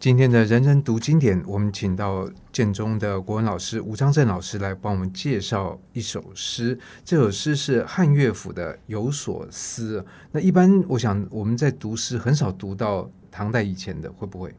今天的人人读经典，我们请到建中的国文老师吴章正老师来帮我们介绍一首诗。这首诗是汉乐府的《有所思》。那一般我想我们在读诗很少读到唐代以前的，会不会？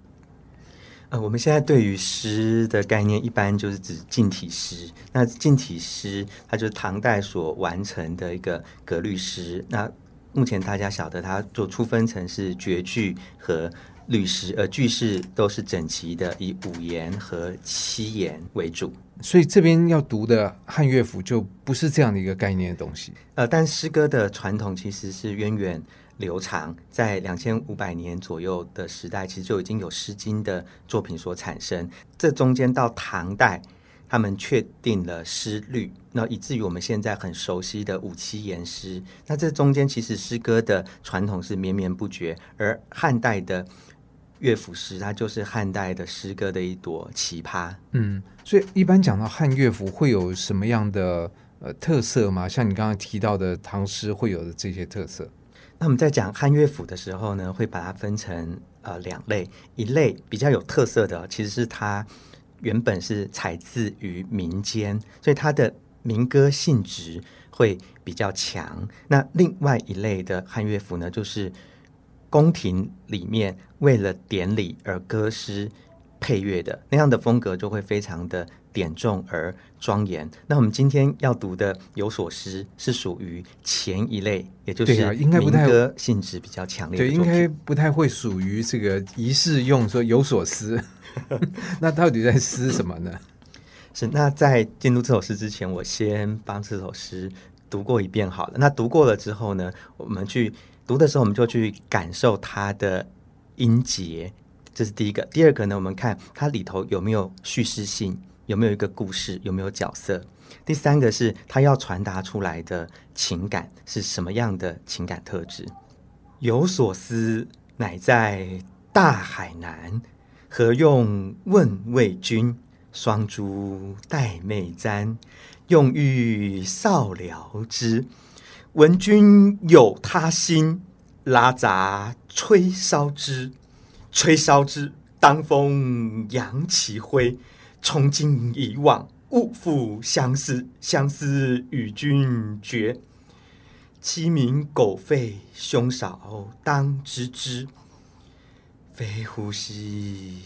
呃，我们现在对于诗的概念，一般就是指近体诗。那近体诗，它就是唐代所完成的一个格律诗。那目前大家晓得，它做出分成是绝句和律诗，呃句式都是整齐的，以五言和七言为主。所以这边要读的汉乐府就不是这样的一个概念的东西。呃，但诗歌的传统其实是源远。流长在两千五百年左右的时代，其实就已经有《诗经》的作品所产生。这中间到唐代，他们确定了诗律，那以至于我们现在很熟悉的五七言诗。那这中间其实诗歌的传统是绵绵不绝，而汉代的乐府诗，它就是汉代的诗歌的一朵奇葩。嗯，所以一般讲到汉乐府，会有什么样的呃特色吗？像你刚刚提到的唐诗会有的这些特色？那我们在讲汉乐府的时候呢，会把它分成呃两类，一类比较有特色的，其实是它原本是采自于民间，所以它的民歌性质会比较强。那另外一类的汉乐府呢，就是宫廷里面为了典礼而歌诗配乐的那样的风格，就会非常的。点重而庄严。那我们今天要读的《有所思》是属于前一类，也就是民歌性质比较强烈的。对，应该不太会属于这个仪式用说有所思。那到底在思什么呢？是那在进入这首诗之前，我先帮这首诗读过一遍好了。那读过了之后呢，我们去读的时候，我们就去感受它的音节，这是第一个。第二个呢，我们看它里头有没有叙事性。有没有一个故事？有没有角色？第三个是它要传达出来的情感是什么样的情感特质？有所思，乃在大海南，何用问魏君？双珠带妹簪，用玉扫了之。闻君有他心，拉杂吹烧之，吹烧之，当风扬其灰。从今以往，勿复相思。相思与君绝，鸡鸣狗吠，兄嫂当知之。飞狐兮，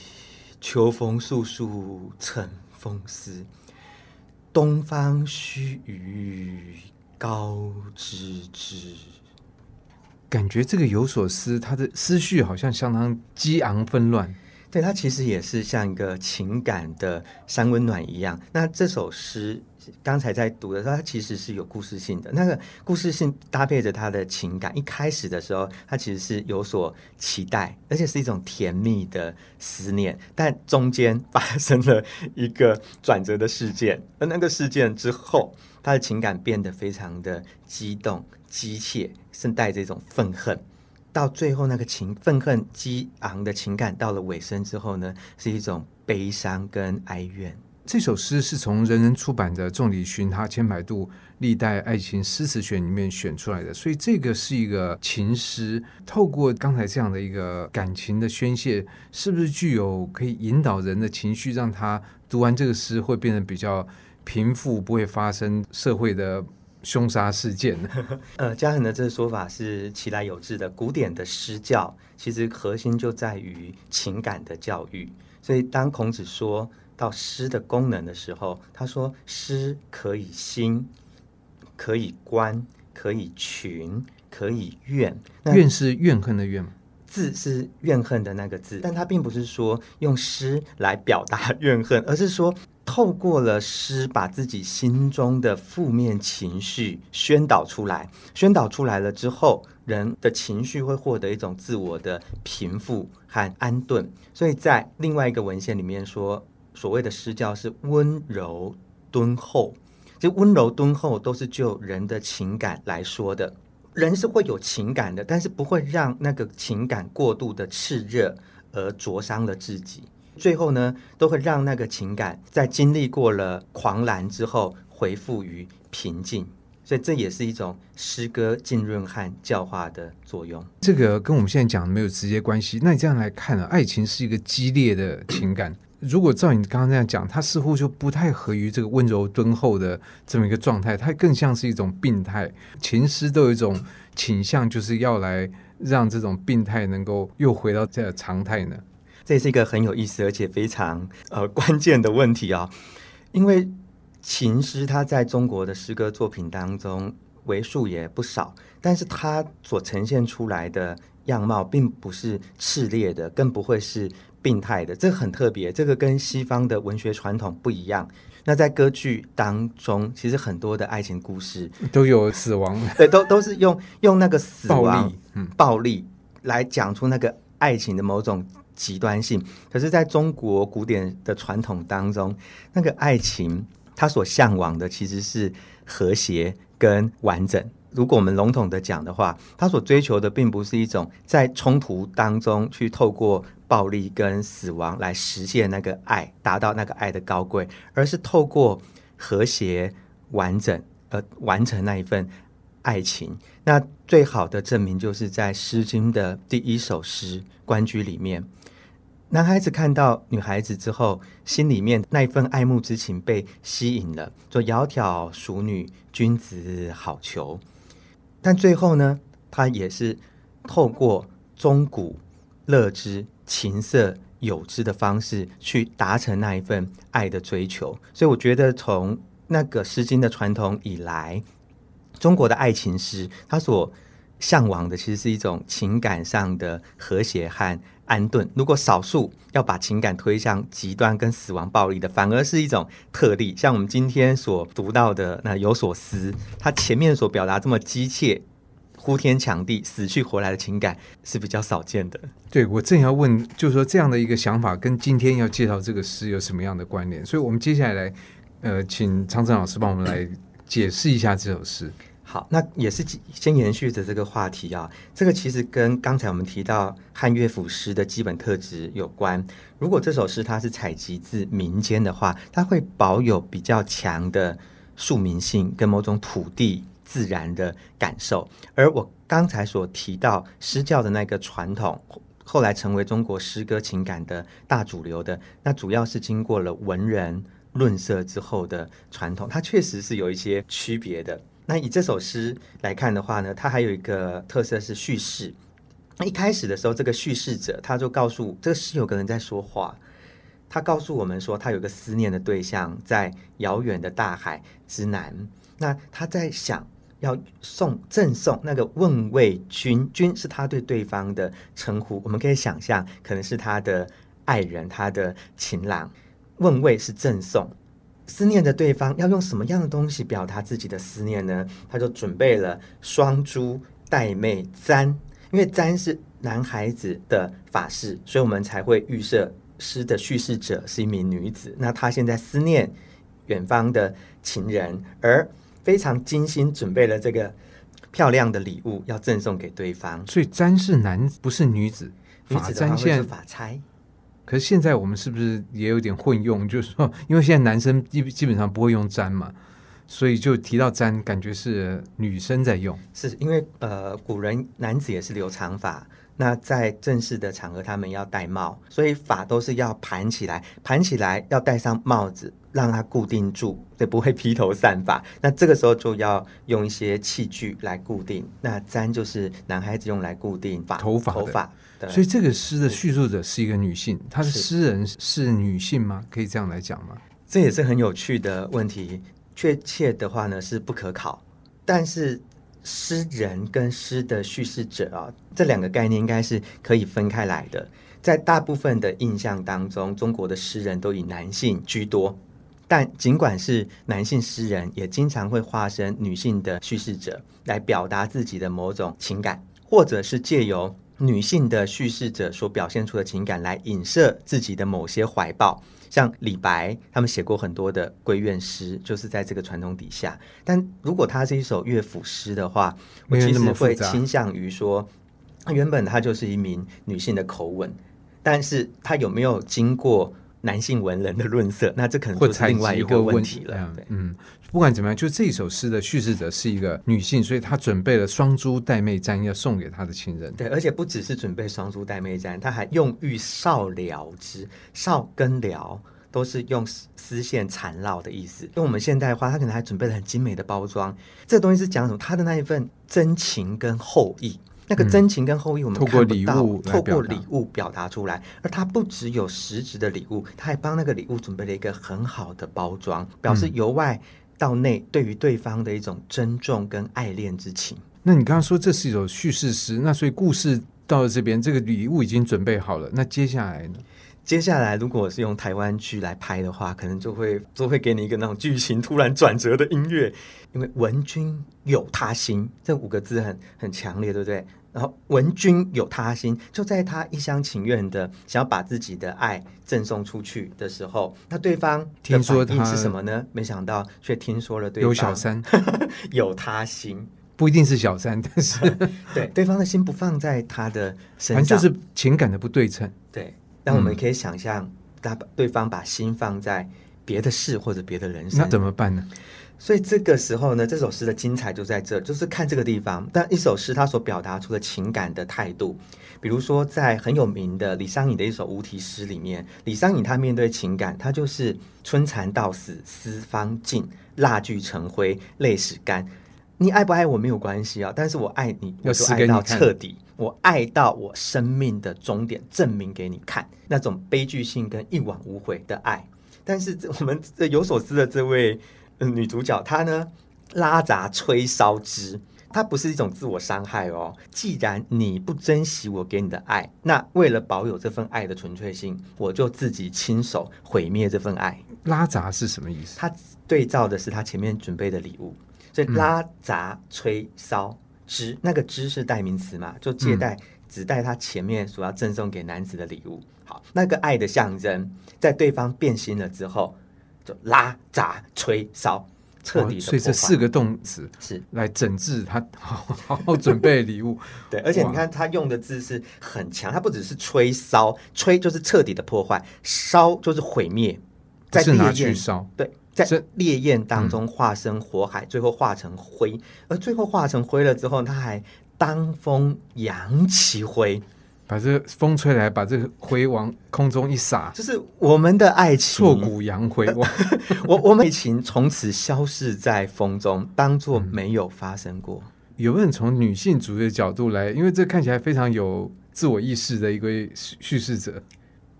秋风肃肃，晨风思。东方须臾，高知之。感觉这个有所思，他的思绪好像相当激昂纷乱。对，它其实也是像一个情感的三温暖一样。那这首诗刚才在读的时候，它其实是有故事性的。那个故事性搭配着他的情感，一开始的时候，他其实是有所期待，而且是一种甜蜜的思念。但中间发生了一个转折的事件，而那个事件之后，他的情感变得非常的激动、激切，甚至带着一种愤恨。到最后，那个情愤恨激昂的情感到了尾声之后呢，是一种悲伤跟哀怨。这首诗是从人人出版的《众里寻他千百度历代爱情诗词选》里面选出来的，所以这个是一个情诗。透过刚才这样的一个感情的宣泄，是不是具有可以引导人的情绪，让他读完这个诗会变得比较平复，不会发生社会的凶杀事件，呃，嘉恒的这个说法是其来有致的。古典的诗教其实核心就在于情感的教育，所以当孔子说到诗的功能的时候，他说诗可以兴，可以观，可以群，可以怨。怨是怨恨的怨吗？字是怨恨的那个字，但他并不是说用诗来表达怨恨，而是说。透过了诗，把自己心中的负面情绪宣导出来。宣导出来了之后，人的情绪会获得一种自我的平复和安顿。所以在另外一个文献里面说，所谓的诗教是温柔敦厚。这温柔敦厚都是就人的情感来说的。人是会有情感的，但是不会让那个情感过度的炽热而灼伤了自己。最后呢，都会让那个情感在经历过了狂澜之后，恢复于平静。所以这也是一种诗歌浸润和教化的作用。这个跟我们现在讲的没有直接关系。那你这样来看呢？爱情是一个激烈的情感。如果照你刚刚这样讲，它似乎就不太合于这个温柔敦厚的这么一个状态，它更像是一种病态。情诗都有一种倾向，就是要来让这种病态能够又回到这常态呢？这是一个很有意思而且非常呃 关键的问题啊，因为情诗它在中国的诗歌作品当中为数也不少，但是它所呈现出来的样貌并不是炽烈的，更不会是。病态的，这很特别，这个跟西方的文学传统不一样。那在歌剧当中，其实很多的爱情故事都有死亡，对，都都是用用那个死亡、暴力，嗯，暴力来讲出那个爱情的某种极端性。可是，在中国古典的传统当中，那个爱情它所向往的其实是和谐跟完整。如果我们笼统的讲的话，他所追求的并不是一种在冲突当中去透过暴力跟死亡来实现那个爱，达到那个爱的高贵，而是透过和谐完整而完成那一份爱情。那最好的证明就是在《诗经》的第一首诗《关雎》里面，男孩子看到女孩子之后，心里面那一份爱慕之情被吸引了，说“窈窕淑女，君子好逑”。但最后呢，他也是透过钟鼓乐之、琴瑟友之的方式去达成那一份爱的追求。所以，我觉得从那个《诗经》的传统以来，中国的爱情诗，他所向往的其实是一种情感上的和谐和安顿。如果少数要把情感推向极端跟死亡暴力的，反而是一种特例。像我们今天所读到的那有所思，他前面所表达这么激切、呼天抢地、死去活来的情感是比较少见的。对，我正要问，就是说这样的一个想法跟今天要介绍这个诗有什么样的关联？所以我们接下来呃，请昌政老师帮我们来解释一下这首诗。好，那也是先延续着这个话题啊。这个其实跟刚才我们提到汉乐府诗的基本特质有关。如果这首诗它是采集自民间的话，它会保有比较强的庶民性跟某种土地自然的感受。而我刚才所提到诗教的那个传统，后来成为中国诗歌情感的大主流的，那主要是经过了文人论色之后的传统，它确实是有一些区别的。那以这首诗来看的话呢，它还有一个特色是叙事。那一开始的时候，这个叙事者他就告诉这个诗有个人在说话，他告诉我们说，他有个思念的对象在遥远的大海之南。那他在想要送赠送那个问谓君，君是他对对方的称呼，我们可以想象可能是他的爱人，他的情郎。问谓是赠送。思念着对方要用什么样的东西表达自己的思念呢？他就准备了双珠、带妹、簪，因为簪是男孩子的发饰，所以我们才会预设诗的叙事者是一名女子。那她现在思念远方的情人，而非常精心准备了这个漂亮的礼物要赠送给对方。所以簪是男，不是女子。女子簪现在发钗。可是现在我们是不是也有点混用？就是说，因为现在男生基基本上不会用簪嘛，所以就提到簪，感觉是女生在用。是因为呃，古人男子也是留长发，那在正式的场合他们要戴帽，所以发都是要盘起来，盘起来要戴上帽子，让它固定住，对，不会披头散发。那这个时候就要用一些器具来固定。那簪就是男孩子用来固定发头发头发。所以这个诗的叙述者是一个女性，她的诗人是女性吗？可以这样来讲吗？这也是很有趣的问题。确切的话呢是不可考，但是诗人跟诗的叙事者啊，这两个概念应该是可以分开来的。在大部分的印象当中，中国的诗人都以男性居多，但尽管是男性诗人，也经常会化身女性的叙事者，来表达自己的某种情感，或者是借由。女性的叙事者所表现出的情感，来影射自己的某些怀抱，像李白，他们写过很多的闺怨诗，就是在这个传统底下。但如果它是一首乐府诗的话，我其实会倾向于说，原本它就是一名女性的口吻，但是它有没有经过男性文人的润色，那这可能就是另外一个问题了。题嗯，不管怎么样，就这首诗的叙事者是一个女性，所以她准备了双珠带妹簪要送给她的情人。对，而且不只是准备双珠带妹簪，她还用玉少疗之，少跟疗都是用丝线缠绕的意思。用我们现代话，她可能还准备了很精美的包装。这个东西是讲什么？她的那一份真情跟厚意。那个真情跟厚意，我们透过礼物，透过礼物表达出来。而他不只有实质的礼物，他还帮那个礼物准备了一个很好的包装，表示由外到内对于对方的一种尊重跟爱恋之情。那你刚刚说这是一首叙事诗，那所以故事到了这边，这个礼物已经准备好了。那接下来呢？接下来如果是用台湾剧来拍的话，可能就会就会给你一个那种剧情突然转折的音乐，因为文君有他心这五个字很很强烈，对不对？然后文君有他心，就在他一厢情愿的想要把自己的爱赠送出去的时候，那对方听说他是什么呢？没想到却听说了对方有小三，有他心，不一定是小三，但是 对对方的心不放在他的身上，就是情感的不对称。对，但我们可以想象，他把对方把心放在别的事或者别的人生，那怎么办呢？所以这个时候呢，这首诗的精彩就在这，就是看这个地方。但一首诗它所表达出的情感的态度，比如说在很有名的李商隐的一首无题诗里面，李商隐他面对情感，他就是春蚕到死丝方尽，蜡炬成灰泪始干。你爱不爱我没有关系啊，但是我爱你，我就爱到彻底，我爱到我生命的终点，证明给你看那种悲剧性跟一往无悔的爱。但是 我们这有所思的这位。女主角她呢，拉杂吹烧之，她不是一种自我伤害哦。既然你不珍惜我给你的爱，那为了保有这份爱的纯粹性，我就自己亲手毁灭这份爱。拉杂是什么意思？它对照的是他前面准备的礼物，所以拉杂吹烧之，那个之是代名词嘛，就借代指代他前面所要赠送给男子的礼物。好，那个爱的象征，在对方变心了之后。就拉砸吹烧，彻底的、哦。所以这四个动词是来整治他好好好准备礼物。对，而且你看他用的字是很强，他不只是吹烧，吹就是彻底的破坏，烧就是毁灭，在烈焰烧。对，在烈焰当中化生火海，最后化成灰，而最后化成灰了之后，他还当风扬起灰。把这个风吹来，把这个灰往空中一撒，就是我们的爱情，挫骨扬灰。我我们爱情从此消逝在风中，当做没有发生过。嗯、有没有从女性主义的角度来？因为这看起来非常有自我意识的一个叙事者，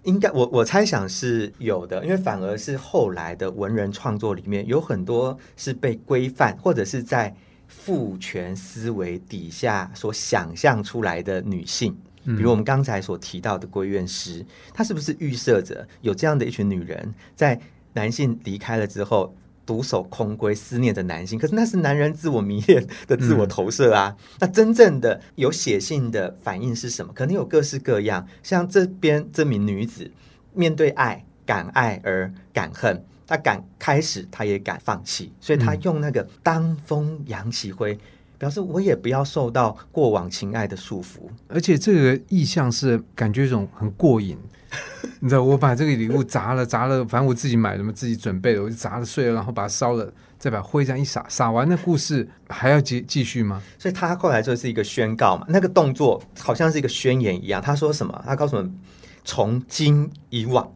应该我我猜想是有的，因为反而是后来的文人创作里面有很多是被规范或者是在父权思维底下所想象出来的女性。比如我们刚才所提到的闺怨诗，它是不是预设着有这样的一群女人，在男性离开了之后，独守空闺，思念着男性？可是那是男人自我迷恋的自我投射啊。嗯、那真正的有写信的反应是什么？可能有各式各样。像这边这名女子，面对爱，敢爱而敢恨，她敢开始，她也敢放弃，所以她用那个当风扬起灰。表示我也不要受到过往情爱的束缚，而且这个意象是感觉一种很过瘾。你知道，我把这个礼物砸了，砸了，反正我自己买的嘛，自己准备的，我就砸了碎了，然后把它烧了，再把灰这样一撒，撒完的故事还要继继续吗？所以他后来就是一个宣告嘛，那个动作好像是一个宣言一样。他说什么？他告诉我们，从今以往。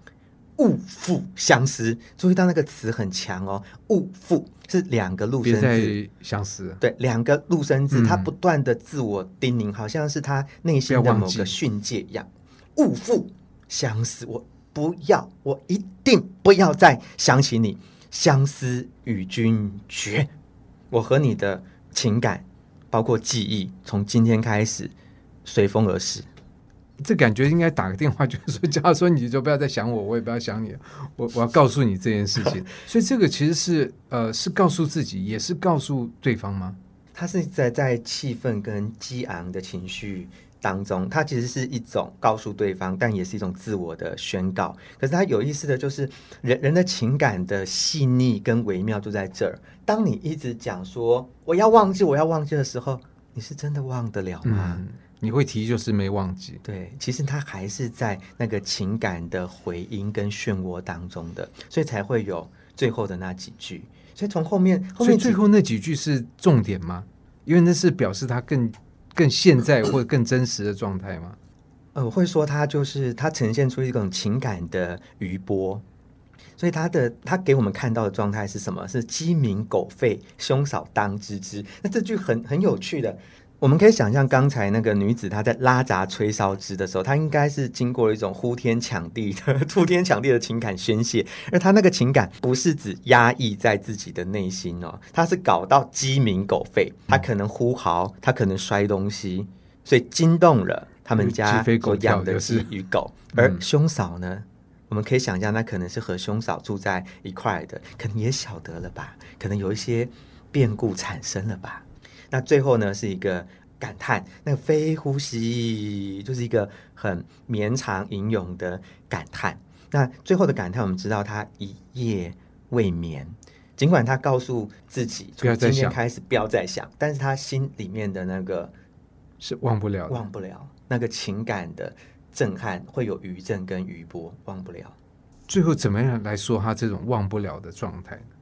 勿复相思，注意到那个词很强哦。勿复是两个陆生字，别再相思。对，两个入声字，他不断的自我叮咛，好像是他内心的某个训诫一样。勿复相思，我不要，我一定不要再想起你。相思与君绝，我和你的情感，包括记忆，从今天开始随风而逝。这感觉应该打个电话，就是说，假如说你就不要再想我，我也不要想你，我我要告诉你这件事情。所以这个其实是呃，是告诉自己，也是告诉对方吗？他是在在气愤跟激昂的情绪当中，他其实是一种告诉对方，但也是一种自我的宣告。可是他有意思的就是，人人的情感的细腻跟微妙就在这儿。当你一直讲说我要忘记，我要忘记的时候，你是真的忘得了吗？嗯你会提就是没忘记。对，其实他还是在那个情感的回音跟漩涡当中的，所以才会有最后的那几句。所以从后面，后面所以最后那几句是重点吗？因为那是表示他更更现在 或者更真实的状态吗？呃，我会说他就是他呈现出一种情感的余波。所以他的他给我们看到的状态是什么？是鸡鸣狗吠，兄嫂当知之。那这句很很有趣的，我们可以想象刚才那个女子她在拉杂吹烧枝的时候，她应该是经过了一种呼天抢地的、呼天抢地的情感宣泄，而她那个情感不是只压抑在自己的内心哦，她是搞到鸡鸣狗吠，她可能呼嚎，她可能摔东西，所以惊动了他们家所养的鸡与狗，而兄嫂呢？我们可以想象，那可能是和兄嫂住在一块的，可能也晓得了吧？可能有一些变故产生了吧？那最后呢，是一个感叹，那个非呼吸，就是一个很绵长吟咏的感叹。那最后的感叹，我们知道他一夜未眠，尽管他告诉自己从今天开始不要再想，但是他心里面的那个是忘不了，忘不了那个情感的。震撼会有余震跟余波，忘不了。最后怎么样来说他这种忘不了的状态呢？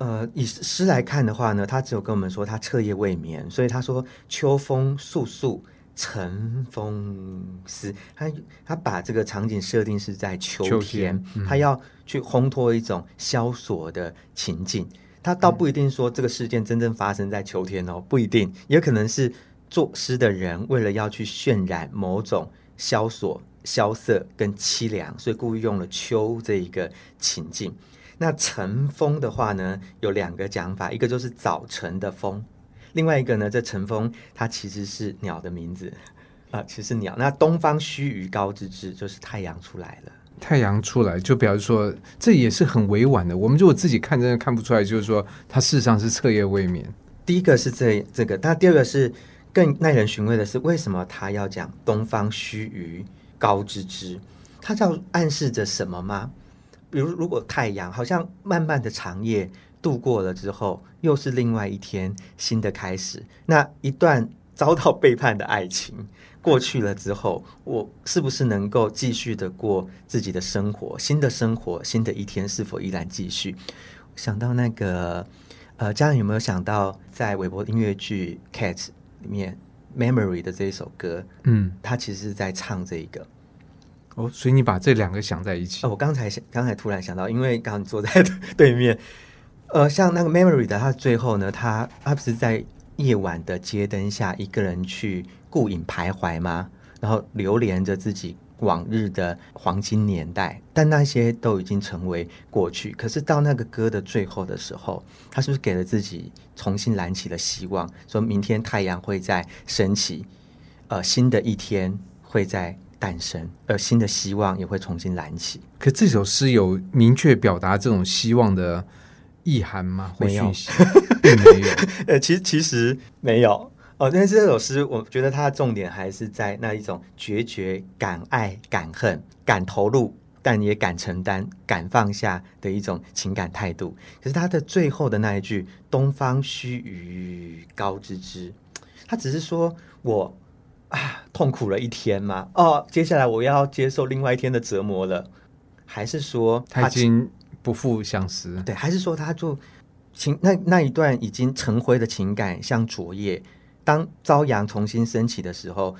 呃，以诗来看的话呢，他只有跟我们说他彻夜未眠，所以他说秋风簌簌，晨风思。他他把这个场景设定是在秋天，秋天嗯、他要去烘托一种萧索的情境。他倒不一定说这个事件真正发生在秋天哦，不一定，也可能是作诗的人为了要去渲染某种。萧索、萧瑟跟凄凉，所以故意用了秋这一个情境。那晨风的话呢，有两个讲法，一个就是早晨的风，另外一个呢，这晨风它其实是鸟的名字啊，其实鸟。那东方须臾高之之，就是太阳出来了。太阳出来，就表示说这也是很委婉的。我们如果自己看，真的看不出来，就是说它事实上是彻夜未眠。第一个是这这个，那第二个是。更耐人寻味的是，为什么他要讲“东方须臾高之之”？他叫暗示着什么吗？比如，如果太阳好像慢慢的长夜度过了之后，又是另外一天新的开始。那一段遭到背叛的爱情过去了之后，我是不是能够继续的过自己的生活？新的生活，新的一天是否依然继续？想到那个，呃，家人有没有想到在韦伯音乐剧《Cats》？里面《Memory》的这一首歌，嗯，他其实是在唱这一个哦，所以你把这两个想在一起。哦，我刚才想，刚才突然想到，因为刚刚坐在对面，呃，像那个《Memory》的，他最后呢，他他不是在夜晚的街灯下一个人去孤影徘徊吗？然后流连着自己。往日的黄金年代，但那些都已经成为过去。可是到那个歌的最后的时候，他是不是给了自己重新燃起了希望？说明天太阳会再升起，呃，新的一天会在诞生，而新的希望也会重新燃起。可这首诗有明确表达这种希望的意涵吗？没有，并没有。呃，其实其实没有。哦，但是这首诗，我觉得它的重点还是在那一种决绝、敢爱、敢恨、敢投入，但也敢承担、敢放下的一种情感态度。可是它的最后的那一句“东方须臾高知之”，他只是说我啊痛苦了一天嘛，哦，接下来我要接受另外一天的折磨了，还是说他已经不复相识？对，还是说他就情那那一段已经成灰的情感，像昨夜。当朝阳重新升起的时候，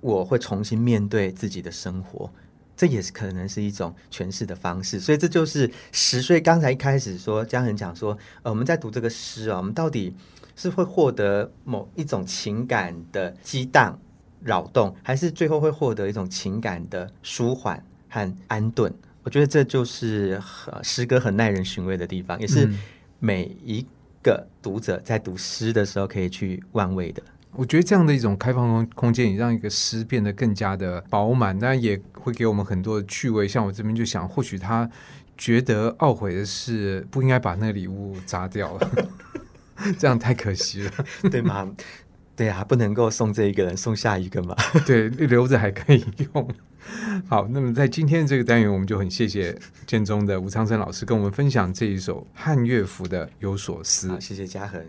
我会重新面对自己的生活，这也是可能是一种诠释的方式。所以这就是十岁。刚才一开始说，江恒讲说，呃，我们在读这个诗啊，我们到底是会获得某一种情感的激荡、扰动，还是最后会获得一种情感的舒缓和安顿？我觉得这就是诗歌很耐人寻味的地方，也是每一个读者在读诗的时候可以去玩味的。我觉得这样的一种开放空空间，也让一个诗变得更加的饱满，当然也会给我们很多的趣味。像我这边就想，或许他觉得懊悔的是不应该把那个礼物砸掉了，这样太可惜了，对吗？对啊，不能够送这一个人，送下一个嘛。对，留着还可以用。好，那么在今天这个单元，我们就很谢谢建中的吴昌生老师跟我们分享这一首汉乐府的有所思。好，谢谢嘉恒。